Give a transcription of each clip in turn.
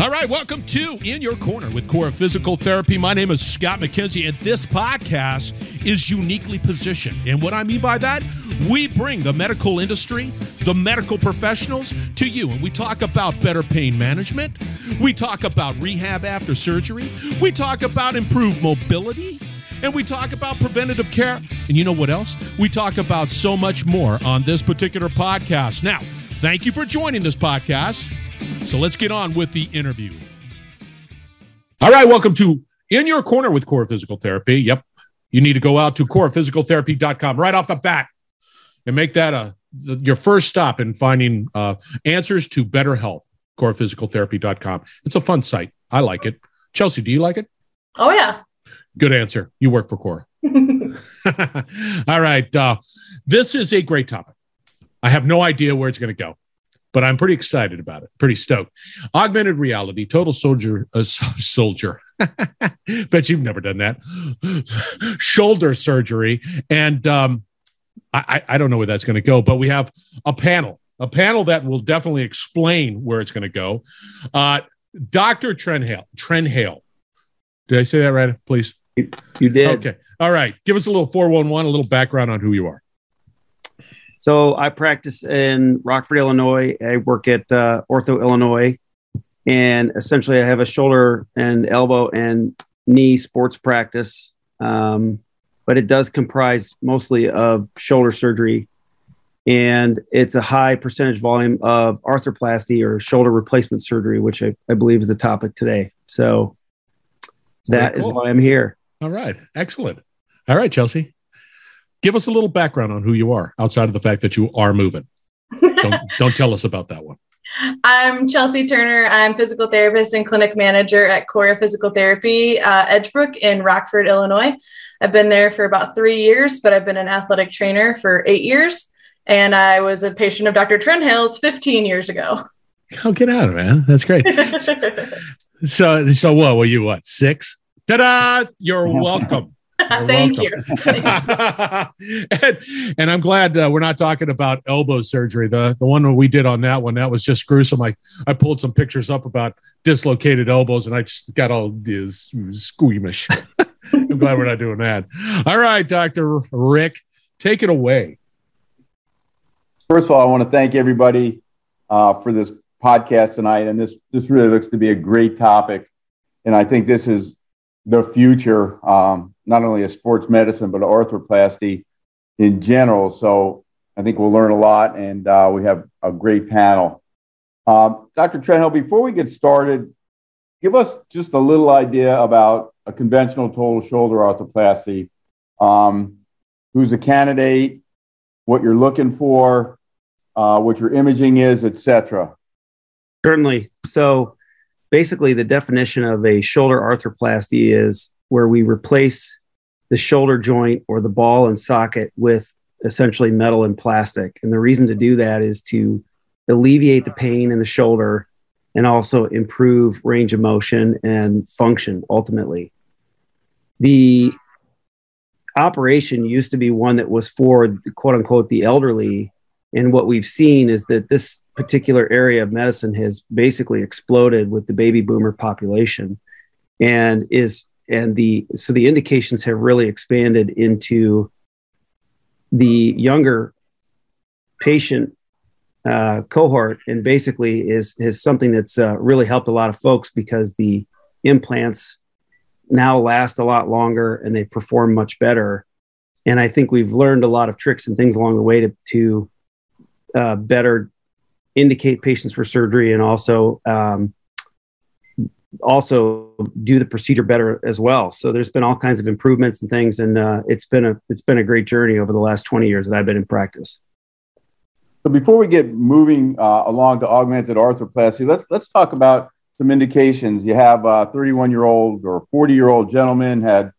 All right, welcome to In Your Corner with Core Physical Therapy. My name is Scott McKenzie, and this podcast is uniquely positioned. And what I mean by that, we bring the medical industry, the medical professionals to you, and we talk about better pain management. We talk about rehab after surgery. We talk about improved mobility. And we talk about preventative care. And you know what else? We talk about so much more on this particular podcast. Now, thank you for joining this podcast. So let's get on with the interview. All right, welcome to In Your Corner with Core Physical Therapy. Yep, you need to go out to corephysicaltherapy.com right off the bat and make that a your first stop in finding uh, answers to better health. Corephysicaltherapy.com. It's a fun site. I like it. Chelsea, do you like it? Oh yeah. Good answer. You work for Core. All right. Uh, this is a great topic. I have no idea where it's going to go but I'm pretty excited about it. Pretty stoked. Augmented reality, total soldier, uh, soldier. Bet you've never done that. Shoulder surgery, and um, I, I don't know where that's going to go. But we have a panel, a panel that will definitely explain where it's going to go. Uh, Doctor Trenhaile, Trenhaile. Did I say that right? Please. You, you did. Okay. All right. Give us a little 411, a little background on who you are. So I practice in Rockford, Illinois. I work at uh, Ortho Illinois, and essentially I have a shoulder and elbow and knee sports practice. Um, but it does comprise mostly of shoulder surgery, and it's a high percentage volume of arthroplasty or shoulder replacement surgery, which I, I believe is the topic today. So that cool. is why I'm here. All right, excellent. All right, Chelsea give us a little background on who you are outside of the fact that you are moving. don't, don't tell us about that one. I'm Chelsea Turner. I'm physical therapist and clinic manager at Core Physical Therapy, uh, Edgebrook in Rockford, Illinois. I've been there for about three years, but I've been an athletic trainer for eight years. And I was a patient of Dr. Trenhaile's 15 years ago. Oh, get out of it, man. That's great. so, so what were you, what, six? Ta da! You're welcome. Thank you. and, and, I'm glad uh, we're not talking about elbow surgery. The the one we did on that one that was just gruesome. I I pulled some pictures up about dislocated elbows, and I just got all this squeamish. I'm glad we're not doing that. All right, Doctor Rick, take it away. First of all, I want to thank everybody uh, for this podcast tonight, and this this really looks to be a great topic. And I think this is the future, um, not only of sports medicine, but arthroplasty in general. So I think we'll learn a lot, and uh, we have a great panel. Um, Dr. Trenhaile, before we get started, give us just a little idea about a conventional total shoulder arthroplasty. Um, who's a candidate, what you're looking for, uh, what your imaging is, etc. Certainly. So basically the definition of a shoulder arthroplasty is where we replace the shoulder joint or the ball and socket with essentially metal and plastic. And the reason to do that is to alleviate the pain in the shoulder and also improve range of motion and function ultimately. The operation used to be one that was for quote unquote the elderly. And what we've seen is that this particular area of medicine has basically exploded with the baby boomer population and is and the so the indications have really expanded into the younger patient uh, cohort and basically is is something that's uh, really helped a lot of folks because the implants now last a lot longer and they perform much better. And i think we've learned a lot of tricks and things along the way to to uh, better indicate patients for surgery and also um, also do the procedure better as well. So there's been all kinds of improvements and things, and uh, it's been a it's been a great journey over the last 20 years that I've been in practice. So before we get moving uh, along to augmented arthroplasty, let's let's talk about some indications. You have a 31 year old or 40 year old gentleman had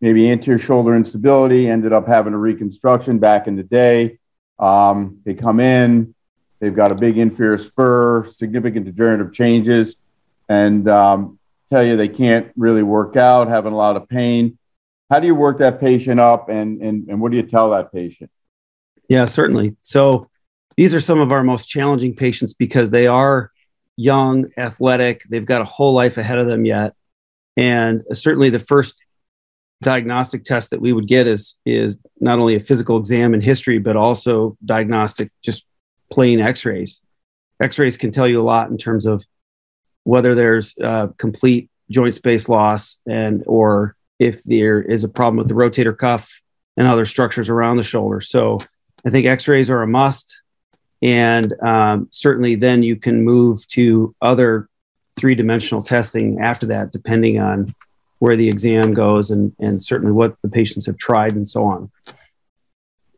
maybe anterior shoulder instability, ended up having a reconstruction back in the day. Um, they come in, They've got a big inferior spur, significant degenerative changes, and um, tell you they can't really work out, having a lot of pain. how do you work that patient up and, and, and what do you tell that patient? Yeah, certainly. So these are some of our most challenging patients because they are young, athletic, they've got a whole life ahead of them yet. And certainly the first diagnostic test that we would get is is not only a physical exam and history, but also diagnostic, just plain X-rays. X-rays can tell you a lot in terms of whether there's uh, complete joint space loss and or if there is a problem with the rotator cuff and other structures around the shoulder. So I think X-rays are a must, and um, certainly then you can move to other three-dimensional testing after that, depending on where the exam goes and and certainly what the patients have tried and so on.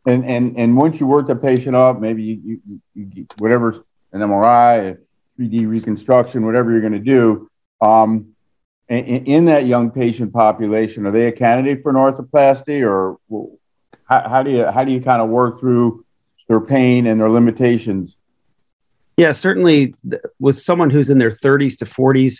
And and and once you work the patient up, maybe you, you, you whatever an MRI, 3D reconstruction, whatever you're going to do. Um, in, in, that young patient population, are they a candidate for an arthroplasty, or how, how do you how do you kind of work through their pain and their limitations? Yeah, certainly with someone who's in their 30s to 40s,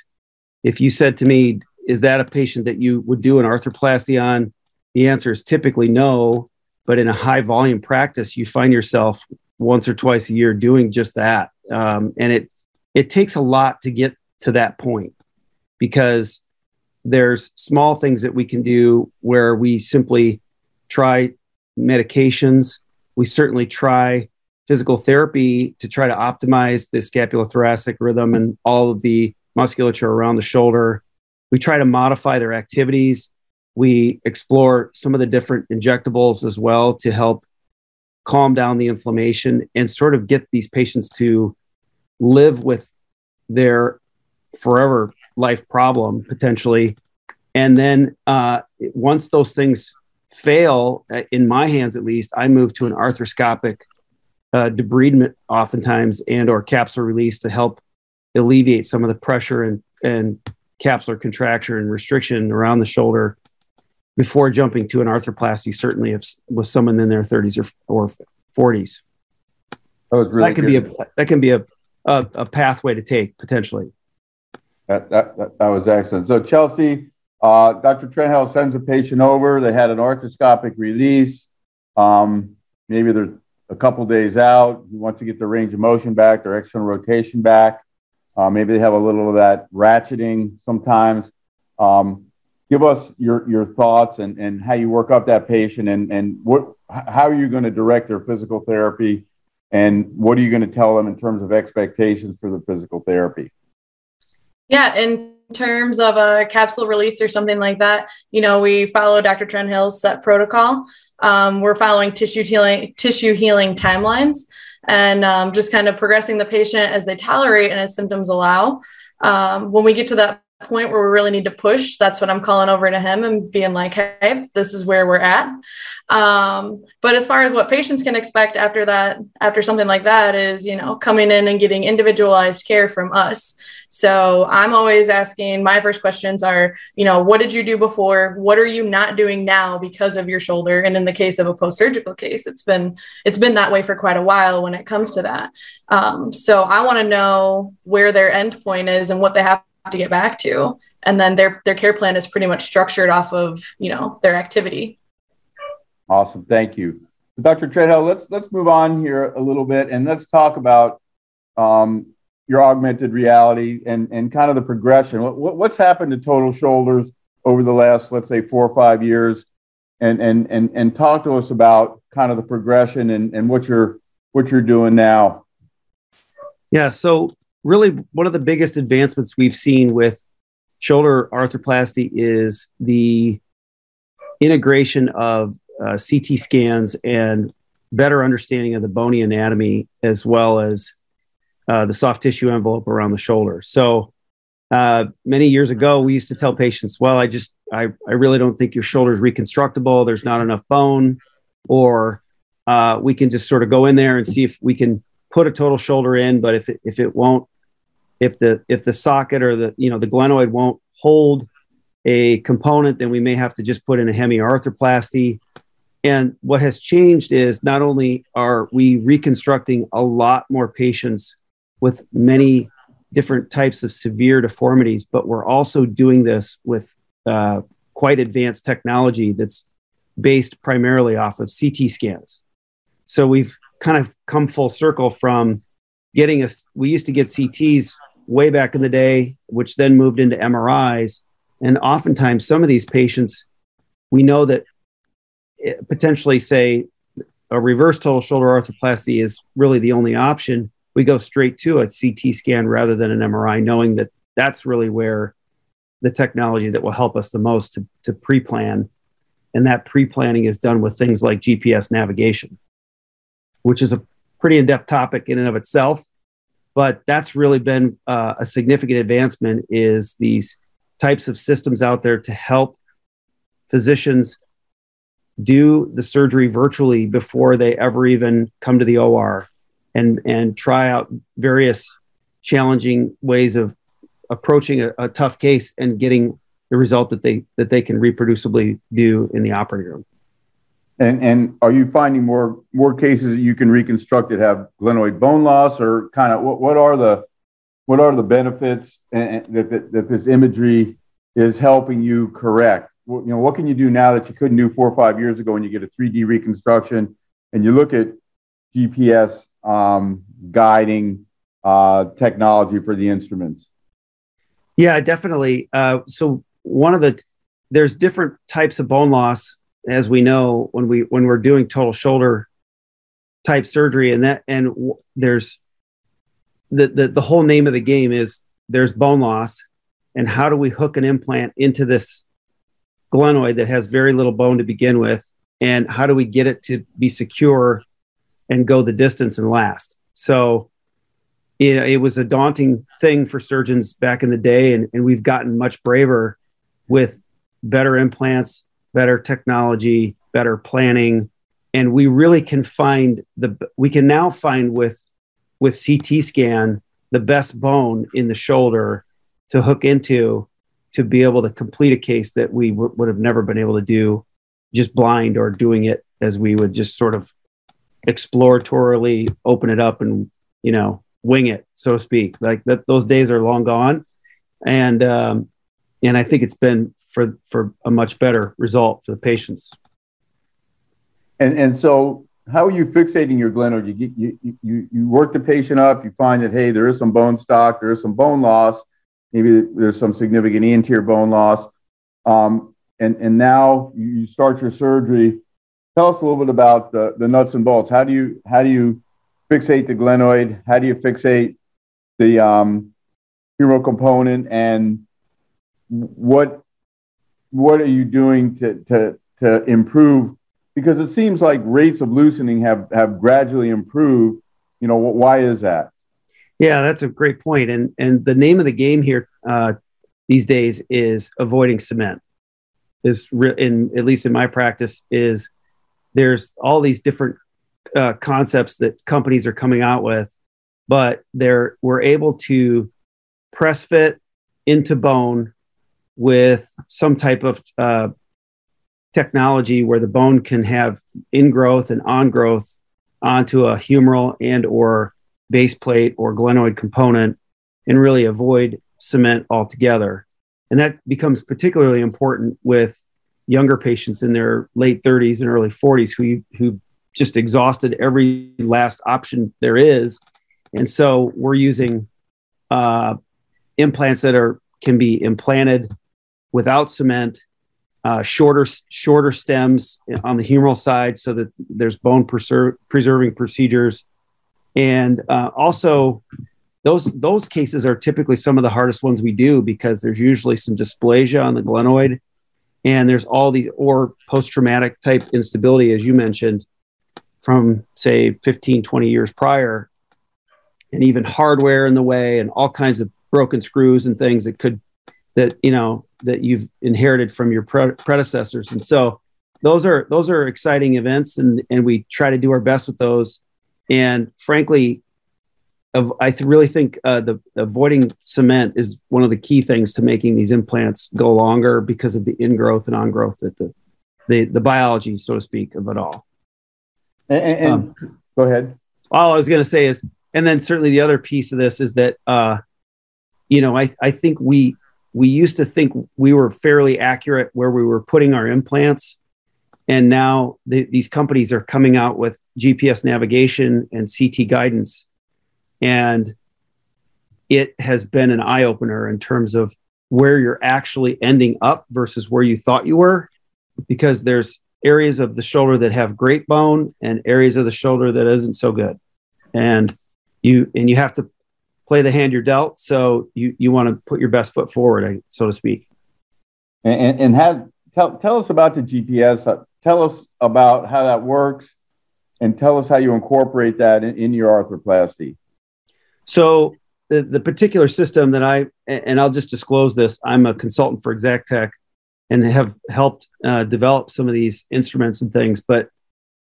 if you said to me, is that a patient that you would do an arthroplasty on? The answer is typically no. But in a high volume practice, you find yourself once or twice a year doing just that, um, and it it takes a lot to get to that point because there's small things that we can do where we simply try medications. We certainly try physical therapy to try to optimize the scapulothoracic rhythm and all of the musculature around the shoulder. We try to modify their activities. We explore some of the different injectables as well to help calm down the inflammation and sort of get these patients to live with their forever life problem potentially. And then uh, once those things fail, uh, in my hands at least, I move to an arthroscopic uh, debridement oftentimes and or capsular release to help alleviate some of the pressure and, and capsular contracture and restriction around the shoulder before jumping to an arthroplasty, certainly if with someone in their 30s or, or 40s. That, really that can good. be a that can be a, a, a pathway to take potentially. That, that, that, that was excellent. So Chelsea, uh, Dr. Trenhaile sends a patient over. They had an arthroscopic release. Um, maybe they're a couple days out. He wants to get the range of motion back, their external rotation back. Uh, maybe they have a little of that ratcheting sometimes. Um, give us your, your thoughts and, and how you work up that patient and, and what, how are you going to direct their physical therapy and what are you going to tell them in terms of expectations for the physical therapy? Yeah, in terms of a capsule release or something like that, you know, we follow Dr. Trenhaile's set protocol. Um, we're following tissue healing tissue healing timelines and um, just kind of progressing the patient as they tolerate and as symptoms allow. Um, when we get to that point where we really need to push, that's what I'm calling over to him and being like, hey, this is where we're at. Um, but as far as what patients can expect after that, after something like that, is, you know, coming in and getting individualized care from us. So I'm always asking my first questions are, you know, what did you do before? What are you not doing now because of your shoulder? And in the case of a post-surgical case, it's been it's been that way for quite a while when it comes to that. Um, so I want to know where their end point is and what they have to get back to. And then their their care plan is pretty much structured off of, you know, their activity. Awesome. Thank you. Dr. Treadwell, let's let's move on here a little bit and let's talk about um, your augmented reality and, and kind of the progression. What, what's happened to total shoulders over the last, let's say, four or five years? And, and, and, and talk to us about kind of the progression and, and what you're what you're doing now. Yeah, so really one of the biggest advancements we've seen with shoulder arthroplasty is the integration of uh, CT scans and better understanding of the bony anatomy as well as uh, the soft tissue envelope around the shoulder. So uh, many years ago, we used to tell patients, "Well, I just I, I really don't think your shoulder is reconstructible. There's not enough bone, or uh, we can just sort of go in there and see if we can put a total shoulder in. But if it, if it won't, if the if the socket or the you know the glenoid won't hold a component, then we may have to just put in a hemiarthroplasty. And what has changed is not only are we reconstructing a lot more patients with many different types of severe deformities, but we're also doing this with uh, quite advanced technology that's based primarily off of CT scans. So we've kind of come full circle from getting us, we used to get CTs way back in the day, which then moved into MRIs. And oftentimes, some of these patients, we know that potentially, say, a reverse total shoulder arthroplasty is really the only option. We go straight to a CT scan rather than an MRI, knowing that that's really where the technology that will help us the most to, to pre plan. And that pre planning is done with things like GPS navigation, which is a pretty in depth topic in and of itself. But that's really been uh, a significant advancement is these types of systems out there to help physicians do the surgery virtually before they ever even come to the OR and and try out various challenging ways of approaching a, a, tough case and getting the result that they that they can reproducibly do in the operating room. And and are you finding more more cases that you can reconstruct that have glenoid bone loss, or kind of what, what are the what are the benefits and, that, that that this imagery is helping you correct? You know, what can you do now that you couldn't do four or five years ago when you get a 3D reconstruction and you look at GPS um, guiding uh, technology for the instruments? Yeah, definitely. Uh, so one of the there's different types of bone loss, as we know when we when we're doing total shoulder type surgery, and that and w- there's the, the the whole name of the game is there's bone loss, and how do we hook an implant into this glenoid that has very little bone to begin with, and how do we get it to be secure and go the distance and last? So it, it was a daunting thing for surgeons back in the day, and, and we've gotten much braver with better implants, better technology, better planning, and we really can find the we can now find with with CT scan the best bone in the shoulder to hook into to be able to complete a case that we w- would have never been able to do just blind or doing it as we would just sort of exploratorily open it up and you know wing it, so to speak. Like that, those days are long gone, and um, and I think it's been for for a much better result for the patients. And and so, how are you fixating your glenoid? You you you you work the patient up. You find that hey, there is some bone stock, there is some bone loss. Maybe there's some significant anterior bone loss. Um, and and now you start your surgery. Tell us a little bit about the, the nuts and bolts. How do you how do you fixate the glenoid? How do you fixate the um, humeral component? And what what are you doing to, to, to improve? Because it seems like rates of loosening have, have gradually improved. You know, why is that? Yeah, that's a great point. And, and the name of the game here uh, these days is avoiding cement. Is re- in at least in my practice is there's all these different uh, concepts that companies are coming out with, but they're we're able to press fit into bone with some type of uh, technology where the bone can have ingrowth and ongrowth onto a humeral and or base plate or glenoid component and really avoid cement altogether and that becomes particularly important with younger patients in their late 30s and early 40s who who just exhausted every last option there is. And so we're using uh, implants that are can be implanted without cement, uh, shorter shorter stems on the humeral side, so that there's bone preser- preserving procedures, and uh, also those those cases are typically some of the hardest ones we do because there's usually some dysplasia on the glenoid, and there's all these or post traumatic type instability as you mentioned, from say 15 20 years prior. And even hardware in the way and all kinds of broken screws and things that could that you know that you've inherited from your pre- predecessors and so those are those are exciting events and and we try to do our best with those and frankly of, I th- really think uh, the avoiding cement is one of the key things to making these implants go longer because of the ingrowth and ongrowth that the, the the biology, so to speak, of it all. And, and um, go ahead. All I was going to say is, and then certainly the other piece of this is that, uh, you know, I, I think we we used to think we were fairly accurate where we were putting our implants. And now the, these companies are coming out with gps navigation and ct guidance. And it has been an eye opener in terms of where you're actually ending up versus where you thought you were because there's areas of the shoulder that have great bone and areas of the shoulder that isn't so good. And you and you have to play the hand you're dealt. So you you want to put your best foot forward so to speak. And and have tell tell us about the gps uh, tell us about how that works and tell us how you incorporate that in, in your arthroplasty. So the, the particular system that I, and I'll just disclose this, I'm a consultant for Exactech and have helped uh, develop some of these instruments and things. But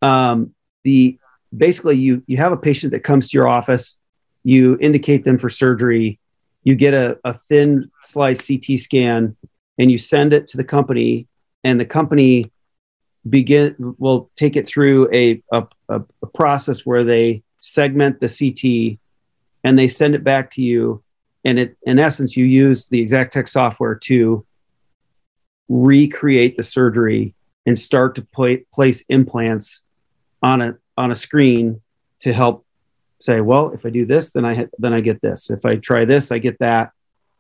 um, the basically, you you have a patient that comes to your office, you indicate them for surgery, you get a, a thin slice CT scan, and you send it to the company, and the company begin will take it through a, a, a process where they segment the CT and they send it back to you. And it, in essence, you use the Exactech software to recreate the surgery and start to play, place implants on a on a screen to help say, well, if I do this, then I then I get this. If I try this, I get that.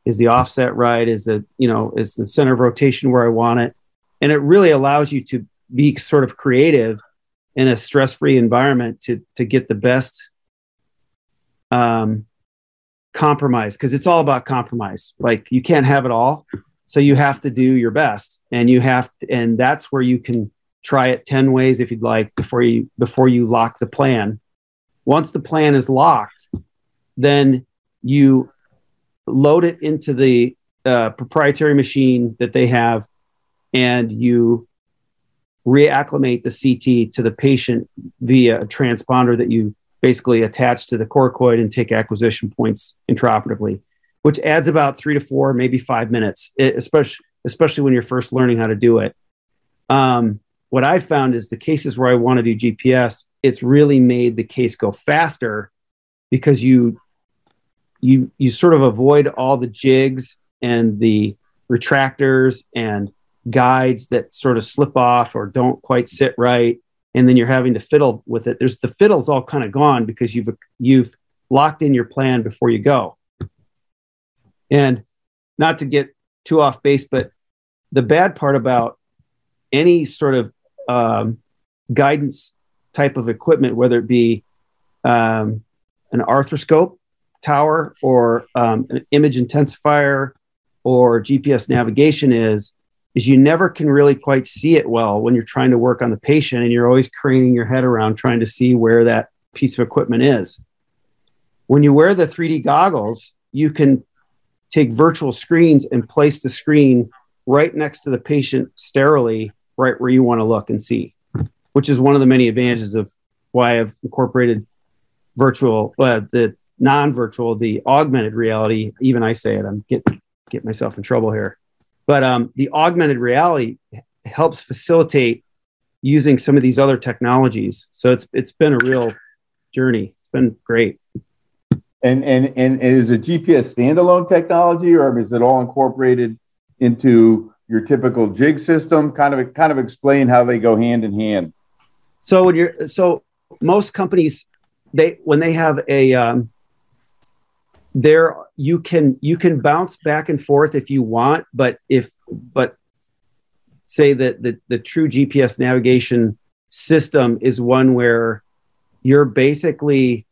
Is the offset right? Is the you know is the center of rotation where I want it? And it really allows you to be sort of creative in a stress-free environment to to get the best um, compromise because it's all about compromise. Like you can't have it all, so you have to do your best, and you have to, and that's where you can try it ten ways if you'd like before you before you lock the plan. Once the plan is locked, then you load it into the uh, proprietary machine that they have, and you reacclimate the CT to the patient via a transponder that you basically attach to the coracoid and take acquisition points intraoperatively, which adds about three to four, maybe five minutes, especially especially when you're first learning how to do it. Um, what I found is the cases where I want to do GPS, it's really made the case go faster because you you you sort of avoid all the jigs and the retractors and guides that sort of slip off or don't quite sit right. And then you're having to fiddle with it. There's the fiddle's all kind of gone because you've you've locked in your plan before you go. And not to get too off base but the bad part about any sort of um, guidance type of equipment whether it be um, an arthroscope tower or um, an image intensifier or gps navigation is is you never can really quite see it well when you're trying to work on the patient and you're always craning your head around trying to see where that piece of equipment is. When you wear the 3D goggles, you can take virtual screens and place the screen right next to the patient sterilely, right where you want to look and see, which is one of the many advantages of why I've incorporated virtual, uh, the non-virtual, the augmented reality. Even I say it, I'm get get myself in trouble here but um, the augmented reality helps facilitate using some of these other technologies. So it's it's been a real journey. It's been great. And and and is it GPS standalone technology, or is it all incorporated into your typical jig system? Kind of kind of explain how they go hand in hand. So when you're so most companies they when they have a um, there you can you can bounce back and forth if you want but if but say that the, the true gps navigation system is one where you're basically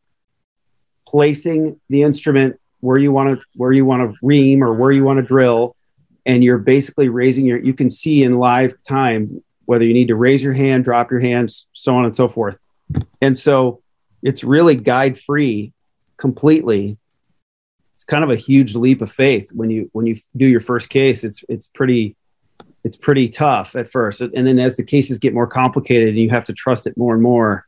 placing the instrument where you want to where you want to ream or where you want to drill and you're basically raising your you can see in live time whether you need to raise your hand drop your hands so on and so forth and so it's really guide free completely It's kind of a huge leap of faith when you when you do your first case. It's it's pretty it's pretty tough at first, and then as the cases get more complicated and you have to trust it more and more,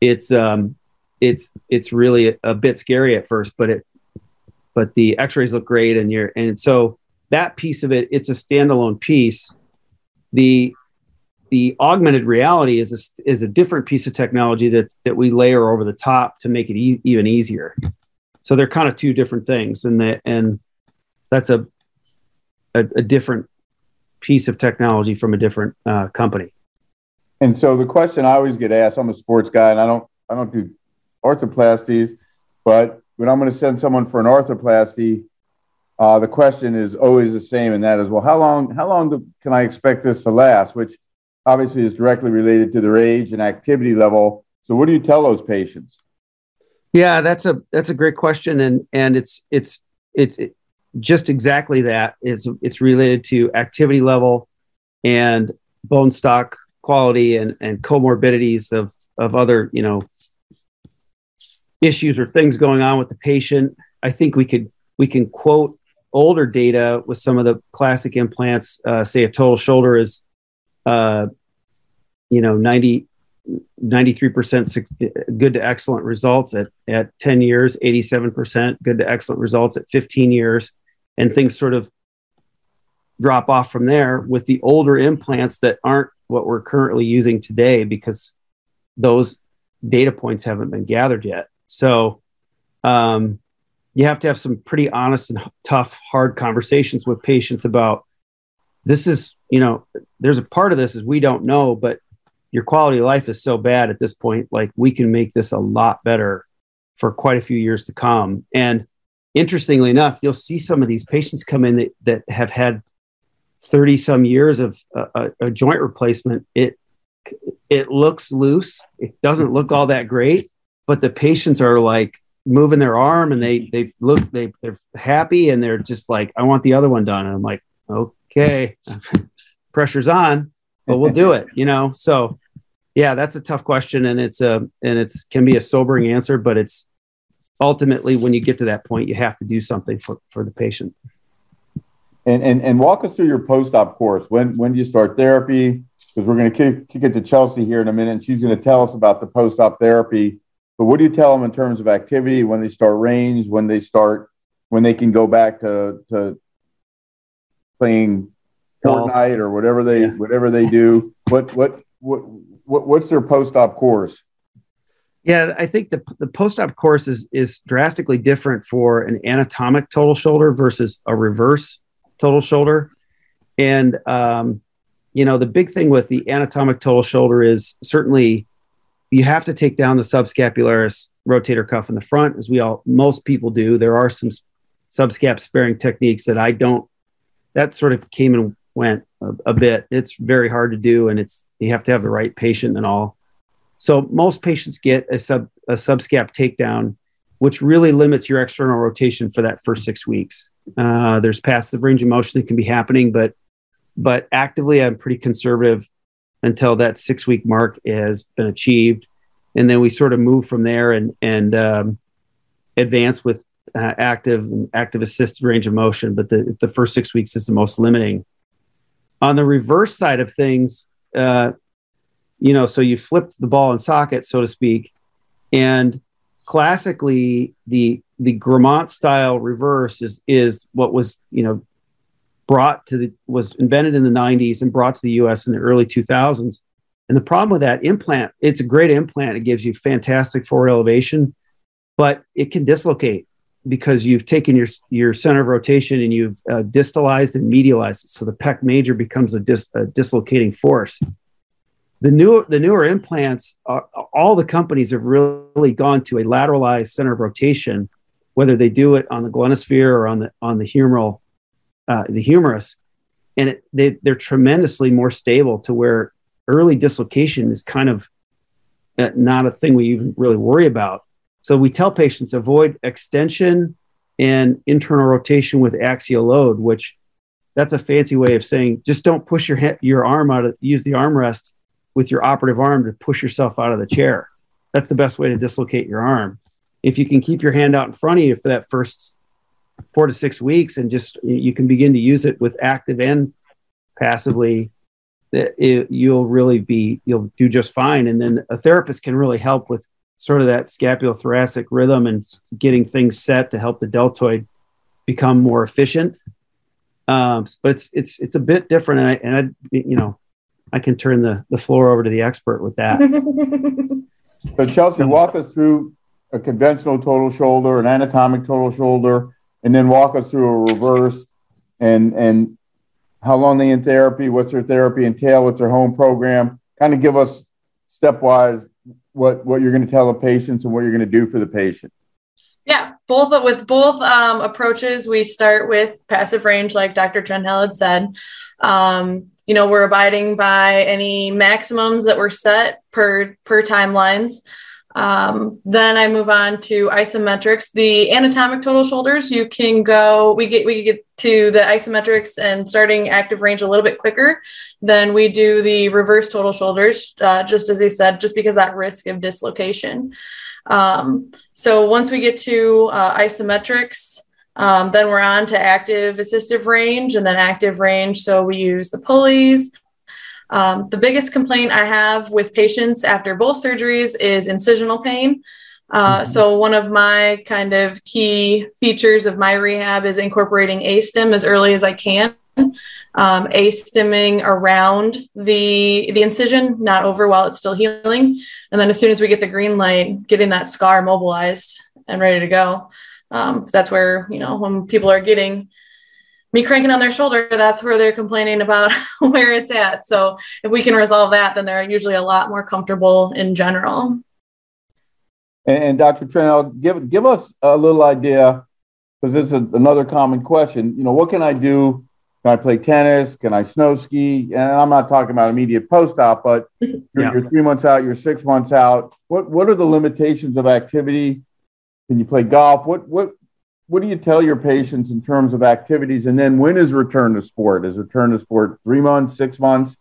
it's um it's it's really a bit scary at first, but it but the X-rays look great, and you're and so that piece of it, it's a standalone piece. The the augmented reality is a, is a different piece of technology that that we layer over the top to make it e- even easier. So they're kind of two different things, and that and that's a a, a different piece of technology from a different uh, company. And so the question I always get asked, I'm a sports guy and I don't I don't do arthroplasties, but when I'm going to send someone for an arthroplasty, uh, the question is always the same, and that is, well, how long how long do, can I expect this to last? Which obviously is directly related to their age and activity level. So, what do you tell those patients? Yeah, that's a that's a great question, and and it's it's it's just exactly that. It's it's related to activity level and bone stock quality and and comorbidities of of other you know issues or things going on with the patient. I think we could we can quote older data with some of the classic implants. Uh, say a total shoulder is, uh, you know, 90 93% good to excellent results at, at 10 years, 87% good to excellent results at 15 years, and things sort of drop off from there with the older implants that aren't what we're currently using today because those data points haven't been gathered yet. So um, you have to have some pretty honest and tough, hard conversations with patients about this is, you know, there's a part of this is we don't know, but your quality of life is so bad at this point like we can make this a lot better for quite a few years to come. And interestingly enough you'll see some of these patients come in that, that have had 30 some years of a, a joint replacement. It it looks loose. It doesn't look all that great but the patients are like moving their arm and they they look they they're happy and they're just like i want the other one done. And i'm like okay pressure's on but we'll do it you know so yeah, that's a tough question, and it's a and it's can be a sobering answer, but it's ultimately when you get to that point, you have to do something for for the patient. And and and walk us through your post op course. When when do you start therapy? Because we're going to kick, it to Chelsea here in a minute, and she's going to tell us about the post op therapy. But what do you tell them in terms of activity when they start range, when they start, when they can go back to to playing Fortnite or whatever they yeah. whatever they do? What what what what, what's their post-op course? Yeah, I think the, the post-op course is is drastically different for an anatomic total shoulder versus a reverse total shoulder. And um, you know, the big thing with the anatomic total shoulder is certainly you have to take down the subscapularis rotator cuff in the front, as we all most people do. There are some subscap sparing techniques that I don't. That sort of came and went a, a, bit. It's very hard to do, and it's you have to have the right patient and all. So most patients get a sub a subscap takedown, which really limits your external rotation for that first six weeks. Uh, there's passive range of motion that can be happening, but but actively, I'm pretty conservative until that six week mark has been achieved, and then we sort of move from there and and um, advance with uh, active and active assisted range of motion. But the the first six weeks is the most limiting. On the reverse side of things, uh, you know, so you flipped the ball and socket, so to speak, and classically the the Grammont style reverse is is what was you know brought to the was invented in the 90s and brought to the US in the early 2000s. And the problem with that implant, it's a great implant. It gives you fantastic forward elevation, but it can dislocate because you've taken your your center of rotation and you've uh, distalized and medialized it. So the pec major becomes a, dis, a dislocating force. The new the newer implants, all the companies have really gone to a lateralized center of rotation, whether they do it on the glenosphere or on the on the humeral, uh, the humerus, and it, they they're tremendously more stable to where early dislocation is kind of uh, not a thing we even really worry about so we tell patients avoid extension and internal rotation with axial load, which that's a fancy way of saying just don't push your your arm out of use the armrest with your operative arm to push yourself out of the chair. That's the best way to dislocate your arm. If you can keep your hand out in front of you for that first four to six weeks and just you can begin to use it with active and passively, it, you'll really be you'll do just fine. And then a therapist can really help with sort of that scapulothoracic rhythm and getting things set to help the deltoid become more efficient. Um, but it's it's it's a bit different, and I and I you know I can turn the the floor over to the expert with that. so Chelsea, walk us through a conventional total shoulder, an anatomic total shoulder, and then walk us through a reverse, and and how long they in therapy, what's their therapy entail, what's their home program. Kind of give us stepwise what what you're going to tell the patients and what you're going to do for the patient. Yeah, both with both um, approaches, we start with passive range, like Dr. Trenhaile had said. Um, you know, we're abiding by any maximums that were set per per timelines. Um, then I move on to isometrics. The anatomic total shoulders, you can go, we get we get to the isometrics and starting active range a little bit quicker than we do the reverse total shoulders, uh, just as he said, just because that risk of dislocation. Um, so once we get to uh, isometrics, um, then we're on to active assistive range and then active range. So we use the pulleys, um, the biggest complaint I have with patients after both surgeries is incisional pain. Uh, mm-hmm. So, one of my kind of key features of my rehab is incorporating E-stim as early as I can. Um, E-stimming around the the incision, not over while it's still healing, and then as soon as we get the green light, getting that scar mobilized and ready to go. Um, that's where you know when people are getting me cranking on their shoulder, that's where they're complaining about where it's at. So if we can resolve that, then they're usually a lot more comfortable in general. And, and Dr. Trenhaile, give give us a little idea, because this is another common question. You know, what can I do? Can I play tennis? Can I snow ski? And I'm not talking about immediate post-op, but you're, yeah. you're three months out, you're six months out. What what are the limitations of activity? Can you play golf? What what what do you tell your patients in terms of activities? And then when is return to sport? Is return to sport three months, six months?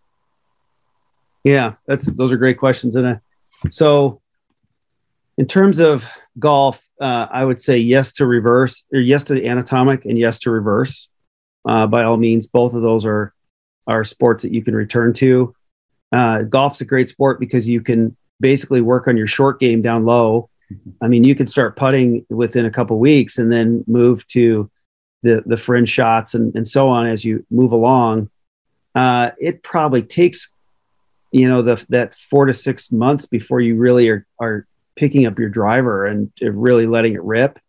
Yeah, that's those are great questions. And so, in terms of golf, uh, I would say yes to reverse, or yes to anatomic, and yes to reverse. Uh, by all means, both of those are are sports that you can return to. Uh, golf's a great sport because you can basically work on your short game down low I mean, you could start putting within a couple weeks and then move to the the fringe shots and, and so on as you move along. Uh, it probably takes, you know, the that four to six months before you really are are picking up your driver and really letting it rip.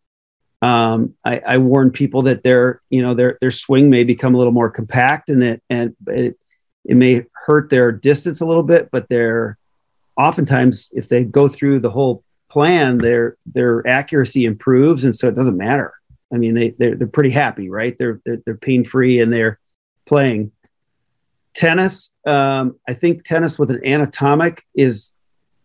Um, I, I warn people that their you know their their swing may become a little more compact and it and it, it may hurt their distance a little bit, but they're oftentimes if they go through the whole plan, their their accuracy improves, and so it doesn't matter. I mean, they they're, they're pretty happy, right? They're they're, they're pain free and they're playing. Tennis, um, I think tennis with an anatomic is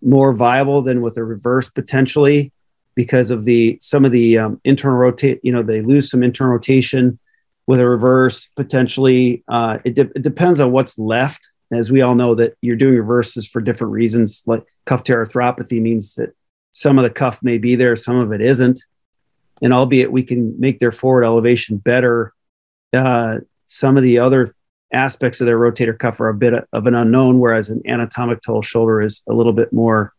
more viable than with a reverse potentially because of the some of the um, internal rotate. You know, they lose some internal rotation with a reverse potentially. Uh, it, de- it depends on what's left. As we all know, that you're doing reverses for different reasons. Like cuff tear arthropathy means that some of the cuff may be there, some of it isn't. And albeit we can make their forward elevation better, uh, some of the other aspects of their rotator cuff are a bit of an unknown, whereas an anatomic total shoulder is a little bit more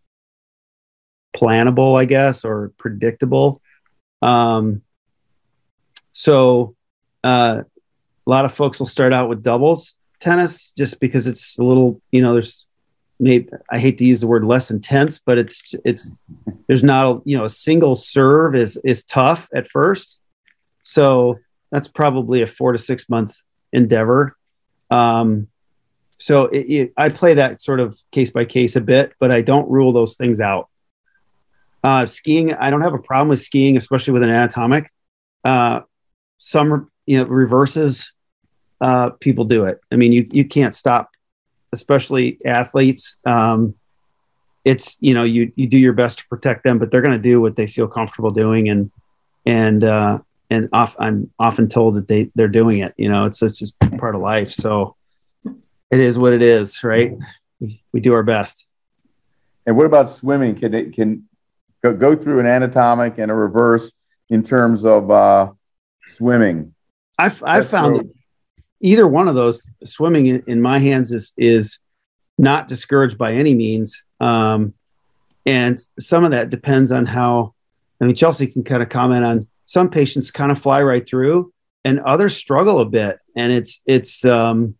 plannable, I guess, or predictable. Um, so uh, a lot of folks will start out with doubles tennis just because it's a little, you know, there's maybe I hate to use the word less intense, but it's it's there's not a you know a single serve is is tough at first, so that's probably a four to six month endeavor. Um, so it, it, I play that sort of case by case a bit, but I don't rule those things out. Uh, skiing, I don't have a problem with skiing, especially with an anatomic. Uh, some you know reverses, uh, people do it. I mean, you you can't stop especially athletes. Um, it's you know you you do your best to protect them, but they're going to do what they feel comfortable doing, and and uh, and off, I'm often told that they they're doing it. You know, it's it's just part of life. So it is what it is, right? We, we do our best. And what about swimming? Can it can go, go through an anatomic and a reverse in terms of uh, swimming? I've I've found that either one of those swimming in, in, my hands is is not discouraged by any means. Um, and some of that depends on how i mean chelsea can kind of comment on some patients kind of fly right through and others struggle a bit. And it's it's um,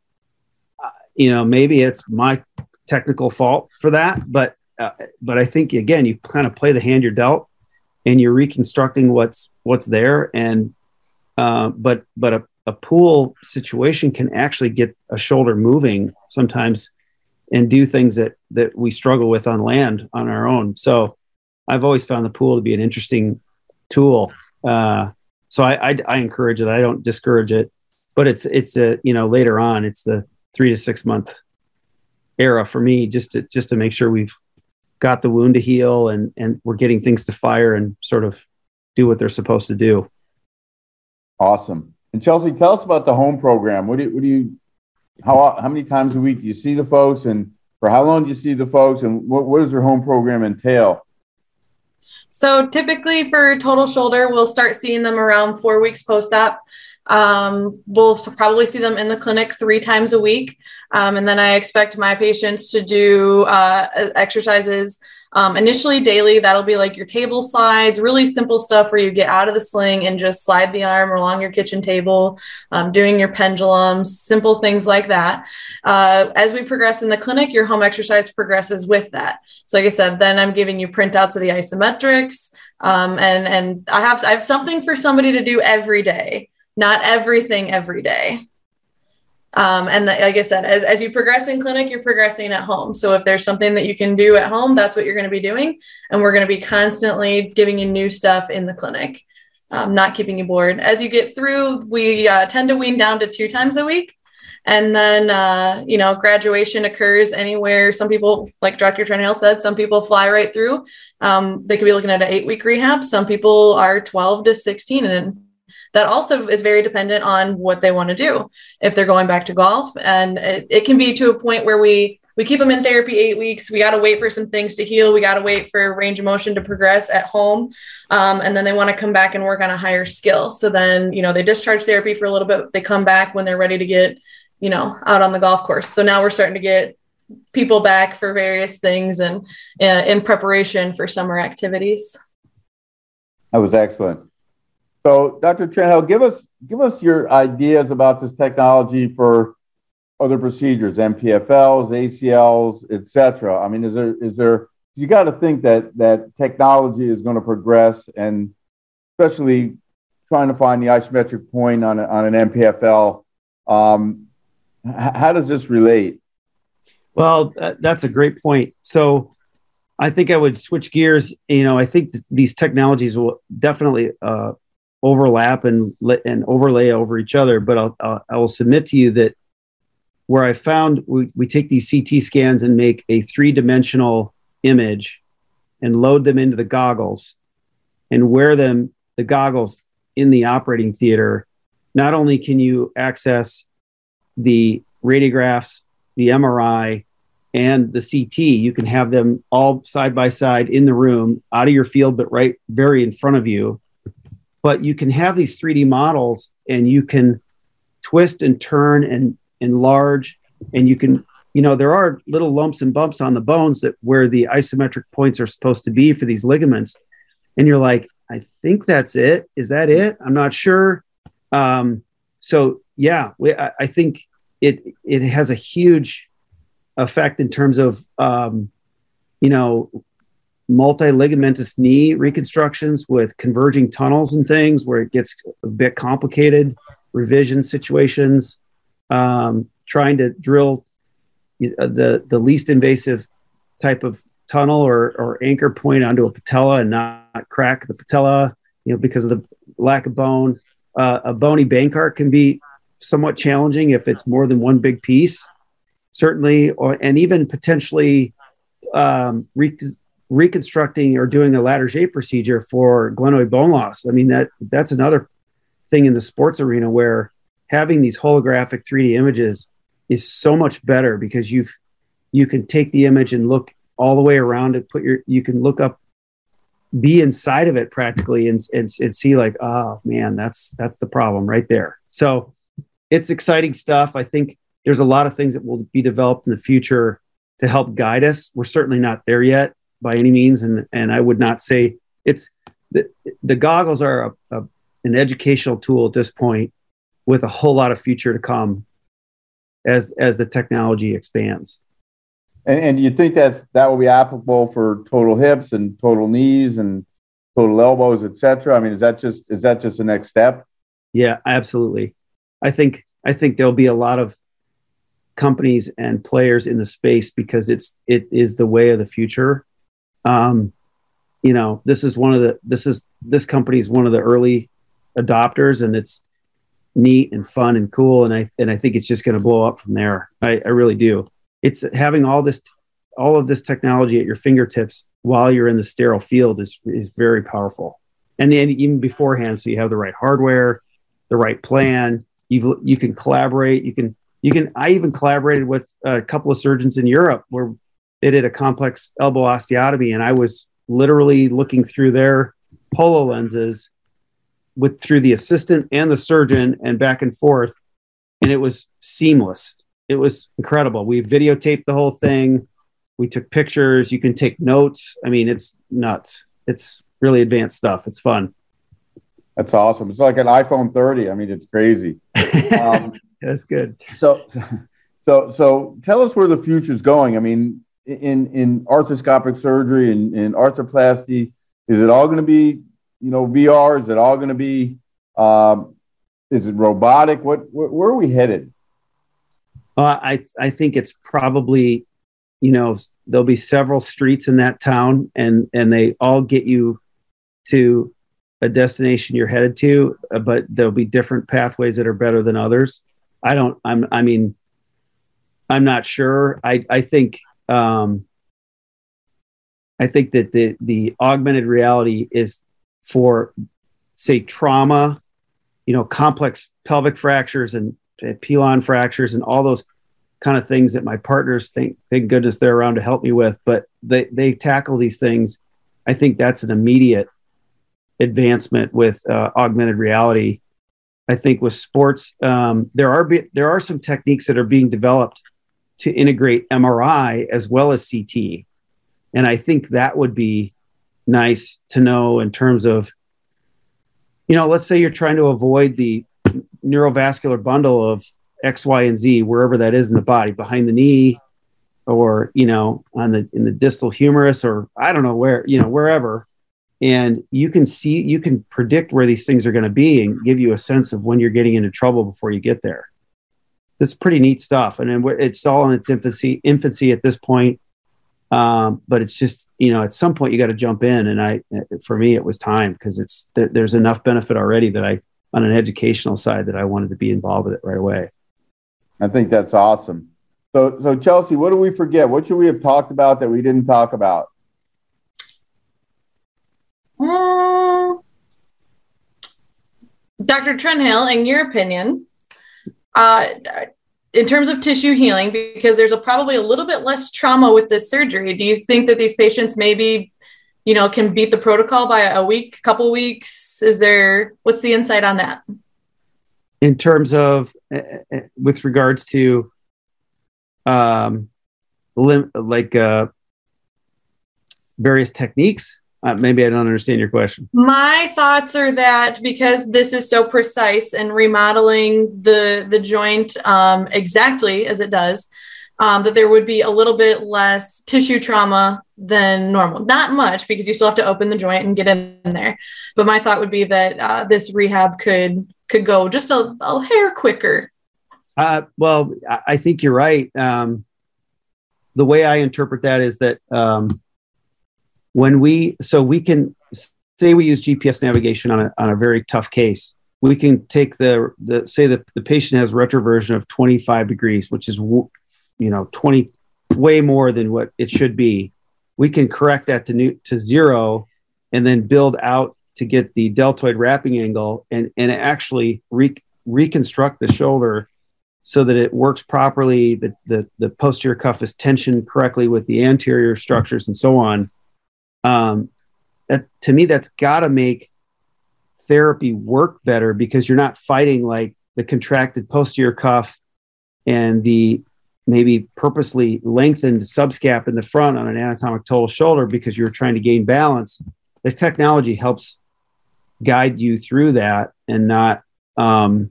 you know maybe it's my technical fault for that but uh, but i think again you kind of play the hand you're dealt and you're reconstructing what's what's there. And uh, but but a a pool situation can actually get a shoulder moving sometimes and do things that that we struggle with on land on our own. So I've always found the pool to be an interesting tool. Uh, so I, I, I encourage it. I don't discourage it, but it's it's a you know later on it's the three to six month era for me just to just to make sure we've got the wound to heal and and we're getting things to fire and sort of do what they're supposed to do. Awesome. And Chelsea, tell us about the home program. What do you, what do you how how many times a week do you see the folks, and for how long do you see the folks, and what, what does their home program entail? So typically for total shoulder, we'll start seeing them around four weeks post-op. Um, we'll probably see them in the clinic three times a week. Um, and then I expect my patients to do uh, exercises um, initially daily, that'll be like your table slides, really simple stuff where you get out of the sling and just slide the arm along your kitchen table, um, doing your pendulums, simple things like that. Uh, as we progress in the clinic, your home exercise progresses with that. So, like I said, then I'm giving you printouts of the isometrics, um, and and I have I have something for somebody to do every day, not everything every day. Um, and the, like I said, as, as you progress in clinic, you're progressing at home. So if there's something that you can do at home, that's what you're going to be doing. And we're going to be constantly giving you new stuff in the clinic, um, not keeping you bored. As you get through, we uh, tend to wean down to two times a week. And then, uh, you know, graduation occurs anywhere. Some people, like Dr. Trenhaile said, some people fly right through. Um, they could be looking at an eight week rehab. Some people are 12 to 16 and that also is very dependent on what they want to do. If they're going back to golf and it, it can be to a point where we we keep them in therapy eight weeks. We got to wait for some things to heal. We got to wait for range of motion to progress at home um, and then they want to come back and work on a higher skill. So then you know they discharge therapy for a little bit they come back when they're ready to get you know out on the golf course. So now we're starting to get people back for various things and uh, in preparation for summer activities. That was excellent so, Dr. Trenhaile, give us give us your ideas about this technology for other procedures, MPFLs, ACLs, etc. I mean, is there is there you got to think that that technology is going to progress, and especially trying to find the isometric point on a, on an MPFL. Um, how does this relate? Well, that's a great point. So, I think I would switch gears. You know, I think th- these technologies will definitely uh, overlap and and overlay over each other. But I'll, I'll I will submit to you that where I found we, we take these CT scans and make a three dimensional image and load them into the goggles and wear them the goggles in the operating theater. Not only can you access the radiographs, the MRI, and the CT, you can have them all side by side in the room, out of your field, but right very in front of you but you can have these 3D models and you can twist and turn and enlarge and you can you know there are little lumps and bumps on the bones that where the isometric points are supposed to be for these ligaments. And you're like i think that's it. Is that it? I'm not sure. Um, so yeah we, I, I, think it it has a huge effect in terms of um, you know multi-ligamentous knee reconstructions with converging tunnels and things where it gets a bit complicated revision situations um, trying to drill the the least invasive type of tunnel or, or anchor point onto a patella and not crack the patella you know because of the lack of bone. Uh, a bony bank Bankart can be somewhat challenging if it's more than one big piece certainly or and even potentially um, re- reconstructing or doing a Latarjet procedure for glenoid bone loss. I mean that that's another thing in the sports arena where having these holographic 3D images is so much better because you've you can take the image and look all the way around it. Put your you can look up, be inside of it practically, and and, and see like oh man that's that's the problem right there. So it's exciting stuff. I think there's a lot of things that will be developed in the future to help guide us. We're certainly not there yet, by any means, and and I would not say it's the the goggles are a, a, an educational tool at this point, with a whole lot of future to come as as the technology expands. And, and you think that that will be applicable for total hips and total knees and total elbows, et cetera? I mean, is that just is that just the next step? Yeah, absolutely. I think I think there'll be a lot of companies and players in the space because it's it is the way of the future. Um, you know, this is one of the this is this company is one of the early adopters, and it's neat and fun and cool, and I and I think it's just going to blow up from there. I, I really do. It's having all this all of this technology at your fingertips while you're in the sterile field is is very powerful. And then even beforehand, so you have the right hardware, the right plan. You you can collaborate. You can you can. I even collaborated with a couple of surgeons in Europe where they did a complex elbow osteotomy, and I was literally looking through their HoloLenses with through the assistant and the surgeon and back and forth, and it was seamless. It was incredible. We videotaped the whole thing. We took pictures. You can take notes. I mean, it's nuts. It's really advanced stuff. It's fun. That's awesome. It's like an iPhone 30. I mean, it's crazy. Um, That's good. So, so, so tell us where the future is going. I mean, in in arthroscopic surgery and in arthroplasty, is it all going to be, you know, VR? Is it all going to be, um, is it robotic? What where, where are we headed? Uh, I I think it's probably, you know, there'll be several streets in that town, and and they all get you to a destination you're headed to, uh, but there'll be different pathways that are better than others. I don't. I'm. I mean, I'm not sure. I. I think. Um, I think that the the augmented reality is for, say, trauma, you know, complex pelvic fractures and uh, pilon fractures and all those kind of things that my partners think. Thank goodness they're around to help me with. But they they tackle these things. I think that's an immediate advancement with uh, augmented reality I think with sports, um, there are there are some techniques that are being developed to integrate MRI as well as CT, and I think that would be nice to know in terms of, you know, let's say you're trying to avoid the neurovascular bundle of X, Y, and Z wherever that is in the body, behind the knee, or you know, on the in the distal humerus, or I don't know where, you know, wherever. And you can see you can predict where these things are going to be and give you a sense of when you're getting into trouble before you get there it's pretty neat stuff and it's all in its infancy infancy at this point um, but it's just you know at some point you got to jump in and i for me it was time because it's there, there's enough benefit already that i on an educational side that i wanted to be involved with it right away i think that's awesome so so chelsea what do we forget what should we have talked about that we didn't talk about Mm. Dr. Trenhaile, in your opinion, uh, in terms of tissue healing, because there's a, probably a little bit less trauma with this surgery, do you think that these patients maybe, you know, can beat the protocol by a week, couple weeks? Is there, what's the insight on that? In terms of, uh, with regards to, um, lim- like uh, various techniques uh, maybe I don't understand your question. My thoughts are that because this is so precise and remodeling the the joint um, exactly as it does, um, that there would be a little bit less tissue trauma than normal. Not much because you still have to open the joint and get in there. But my thought would be that uh, this rehab could could go just a, a hair quicker. Uh, well, I think you're right. Um, the way I interpret that is that um, when we so we can say we use GPS navigation on a on a very tough case, we can take the the say that the patient has retroversion of 25 degrees, which is you know 20 way more than what it should be. We can correct that to new, to zero, and then build out to get the deltoid wrapping angle and and actually re, reconstruct the shoulder so that it works properly. The, the the posterior cuff is tensioned correctly with the anterior structures and so on um, that to me that's got to make therapy work better because you're not fighting like the contracted posterior cuff and the maybe purposely lengthened subscap in the front on an anatomic total shoulder because you're trying to gain balance. The technology helps guide you through that and not um,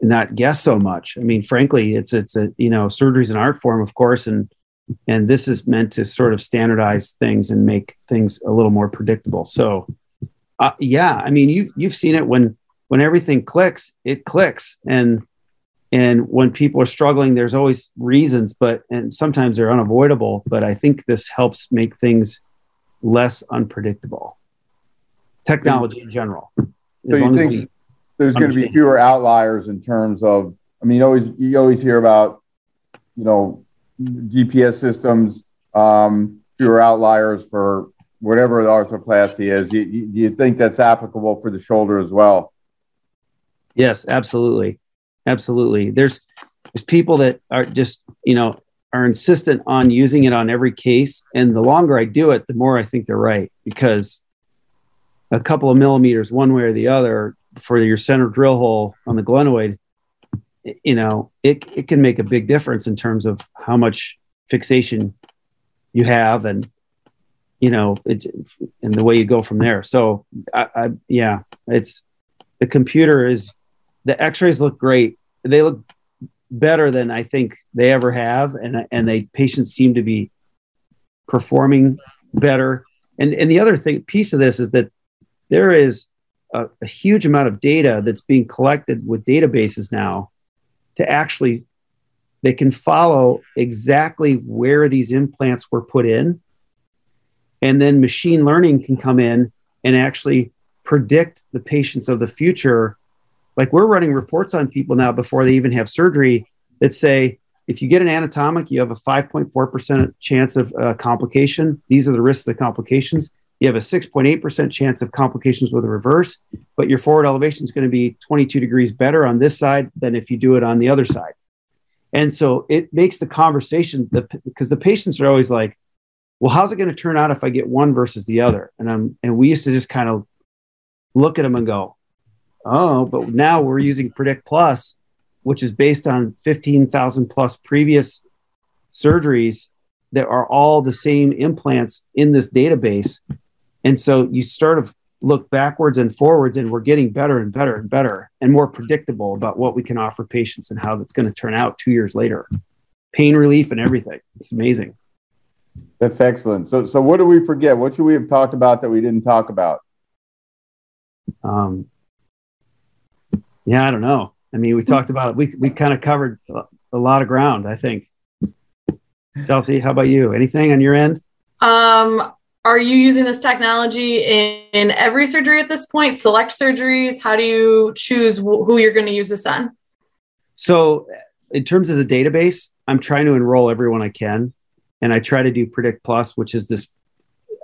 not guess so much. I mean frankly it's it's a you know surgery's an art form of course and and this is meant to sort of standardize things and make things a little more predictable so uh, yeah i mean you you've seen it when when everything clicks, it clicks. And and when people are struggling, there's always reasons, but and sometimes they're unavoidable. But I think this helps make things less unpredictable. Technology in general. So you think there's going to be fewer outliers in terms of? I mean, you always you always hear about, you know, GPS systems, um, fewer outliers for whatever the arthroplasty is. Do you, you think that's applicable for the shoulder as well? Yes, absolutely, absolutely. There's there's people that are just you know are insistent on using it on every case, and the longer I do it, the more I think they're right because a couple of millimeters one way or the other for your center drill hole on the glenoid, you know, it it can make a big difference in terms of how much fixation you have and you know it and the way you go from there. So I, I, yeah it's the computer is the x-rays look great. They look better than i think they ever have and and they patients seem to be performing better. And and the other thing piece of this is that there is a, a huge amount of data that's being collected with databases now to actually they can follow exactly where these implants were put in and then machine learning can come in and actually predict the patients of the future. Like we're running reports on people now before they even have surgery that say, if you get an anatomic, you have a 5.4% chance of uh, complication. These are the risks of the complications. You have a 6.8% chance of complications with a reverse, but your forward elevation is going to be 22 degrees better on this side than if you do it on the other side. And so it makes the conversation the, because the patients are always like, well, how's it going to turn out if I get one versus the other? And I'm and we used to just kind of look at them and go, oh, but now we're using Predict Plus, which is based on 15,000 plus previous surgeries that are all the same implants in this database. And so you sort of look backwards and forwards, and we're getting better and better and better and more predictable about what we can offer patients and how that's going to turn out two years later. Pain relief and everything. It's amazing. That's excellent. So, so what do we forget? What should we have talked about that we didn't talk about? Um, yeah, I don't know. I mean, we talked about it. We we kind of covered a lot of ground. I think. Chelsea, how about you? Anything on your end? Um, are you using this technology in, in every surgery at this point? Select surgeries. How do you choose who you're going to use this on? So, in terms of the database, I'm trying to enroll everyone I can and I try to do Predict Plus, which is this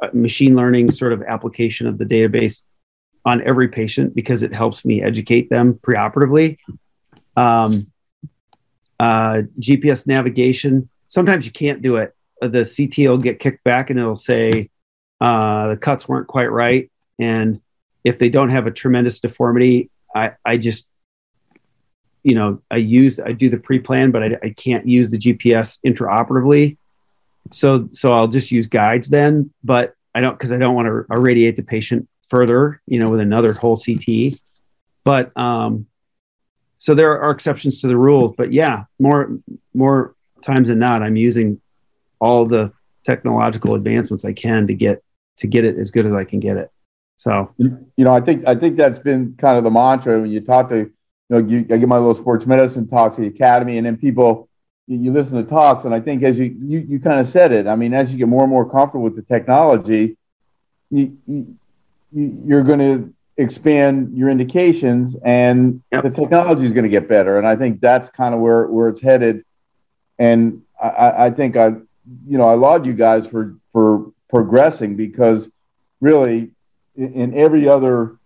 uh, machine learning sort of application of the database on every patient because it helps me educate them preoperatively. Um, uh, GPS navigation. Sometimes you can't do it. Uh, the CT will get kicked back and it'll say uh, the cuts weren't quite right. And if they don't have a tremendous deformity, I, I just, you know, I use, I do the pre plan, but I, I can't use the GPS intraoperatively so so I'll just use guides then, but I don't because I don't want to irradiate the patient further, you know, with another whole CT. But um, so there are exceptions to the rules, but yeah, more more times than not, I'm using all the technological advancements I can to get to get it as good as I can get it. So you know, I think I think that's been kind of the mantra when you talk to you know, you, I get my little sports medicine talk to the academy, and then people you, you listen to talks, and I think as you, you you kind of said it. I mean, as you get more and more comfortable with the technology, you, you you're going to expand your indications, and yep. the technology is going to get better. And I think that's kind of where where it's headed. And I, I think I, you know, I laud you guys for for progressing because really, in, in every other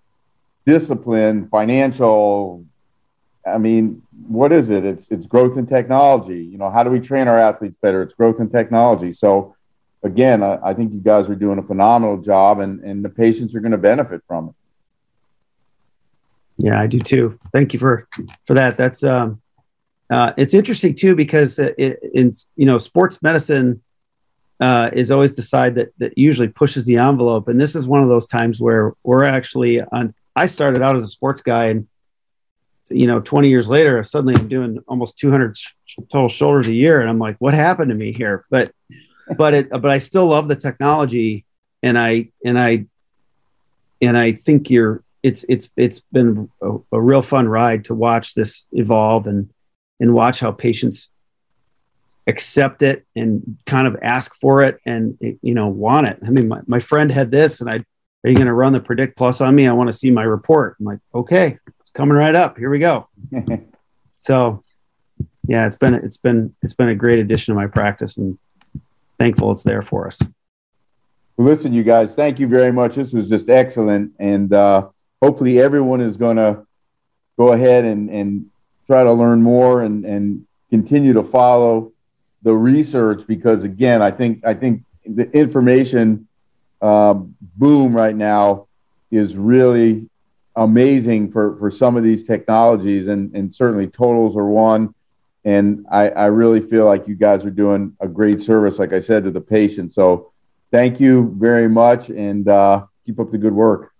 discipline, financial, I mean, what is it? It's it's growth in technology. You know, how do we train our athletes better? It's growth in technology. So again, I, I think you guys are doing a phenomenal job and, and the patients are going to benefit from it. Yeah, I do too. Thank you for for that. That's um uh, it's interesting too because it, in you know sports medicine uh, is always the side that that usually pushes the envelope, and this is one of those times where we're actually on. I started out as a sports guy, and you know, 20 years later, suddenly I'm doing almost 200 total shoulders a year. And I'm like, what happened to me here? But, but it, but I still love the technology. And I, and I, and I think you're, it's it's it's been a, a, real fun ride to watch this evolve and and watch how patients accept it and kind of ask for it and you know want it. I mean, my, my friend had this, and I are you going to run the predict plus on me? I want to see my report. I'm like, okay, it's coming right up. Here we go. so, yeah, it's been it's been it's been a great addition to my practice, and thankful it's there for us. Well, listen, you guys, thank you very much. This was just excellent, and uh, hopefully, everyone is going to go ahead and and try to learn more and and continue to follow the research because again, I think I think the information um, boom right now is really amazing for for some of these technologies, and and certainly totals are one. And I, I really feel like you guys are doing a great service, like I said, to the patient. So thank you very much, and uh, keep up the good work.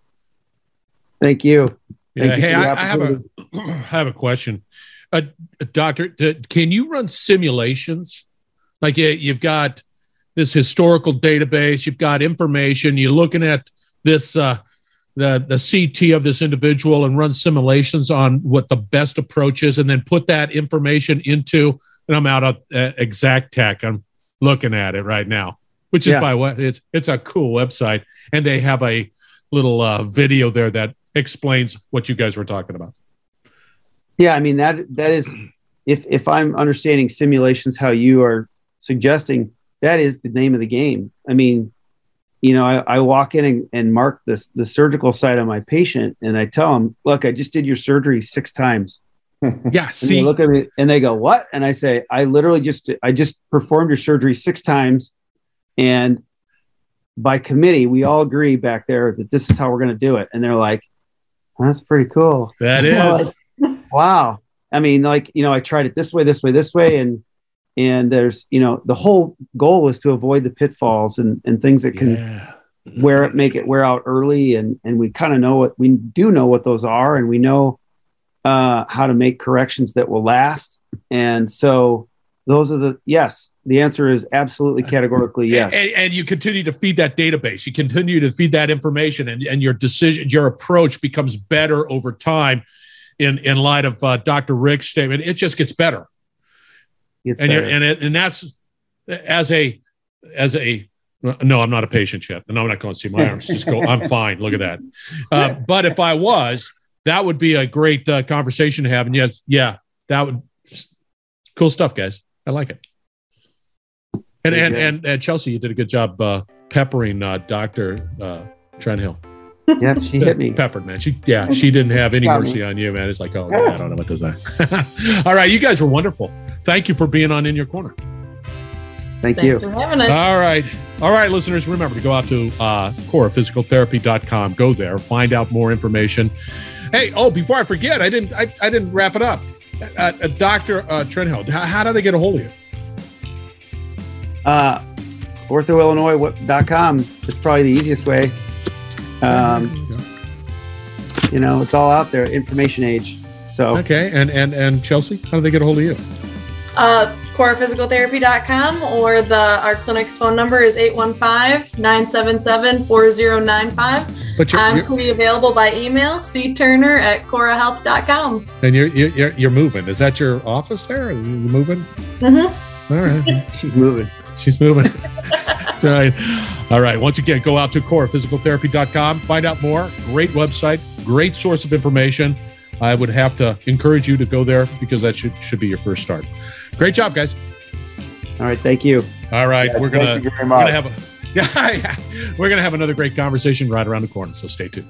Thank you. Yeah, Thank hey, I, I, have a I have a question, uh, doctor. Can you run simulations like you've got this historical database, you've got information, you're looking at this uh, the the CT of this individual and run simulations on what the best approach is, and then put that information into. And I'm out of uh, Exactech. I'm looking at it right now, which is yeah. by what it's it's a cool website, and they have a little uh, video there that explains what you guys were talking about. Yeah, I mean that that is if if I'm understanding simulations how you are suggesting that is the name of the game. I mean, you know, I, I walk in and, and mark this the surgical side on my patient, and I tell them, "Look, I just did your surgery six times." yeah. see, they look at me and they go, "What?" And I say, "I literally just I just performed your surgery six times, and by committee, we all agree back there that this is how we're going to do it." And they're like, "That's pretty cool." That is. like, wow. I mean, like you know, I tried it this way, this way, this way, and and there's you know the whole goal is to avoid the pitfalls and and things that can yeah. wear it make it wear out early. And and we kind of know what we do know what those are. And we know uh, how to make corrections that will last. And so those are the yes the answer is absolutely categorically yes. And, and, you continue to feed that database. You continue to feed that information and, and your decision your approach becomes better over time in in light of uh, dr rick's statement. It just gets better and and it, and that's as a as a no, I'm not a patient yet, and I'm not going to see my arms. Just go. I'm fine. Look at that. Uh, but if I was, that would be a great uh, conversation to have. And yes, yeah, that would cool stuff, guys. I like it. And and, and, and Chelsea, you did a good job uh, peppering uh, Doctor uh, Trenhaile. Yeah, she hit me. Peppered, man. She yeah, she didn't have any mercy me. on you, man. It's like, oh, I don't know what to say. All right, you guys were wonderful. Thank you for being on In Your Corner. Thank Thanks you. For having us. All right. All right, listeners, remember to go out to uh, coraphysicaltherapy.com. Go there, find out more information. Hey, oh, before I forget, I didn't I, I didn't wrap it up. Uh, uh, Dr. Uh, Trenhaile, how, how do they get a hold of you? Uh, orthoillinois.com is probably the easiest way. Um, you know, it's all out there, information age. So okay, and and and Chelsea, how do they get a hold of you? Uh, coraphysicaltherapy.com or the our clinic's phone number is 815-977-4095. But you're, I'm you're, available by email, cturner at corahealth.com. And you're, you're you're moving. Is that your office there? Are you moving? Mm-hmm. All right. She's moving. She's moving. All right. All right. Once again, go out to coraphysicaltherapy.com. Find out more. Great website. Great source of information. I would have to encourage you to go there because that should, should be your first start. Great job, guys. All right. Thank you. All right. Yeah, we're gonna, we're gonna have a yeah, we're gonna have another great conversation right around the corner. So stay tuned.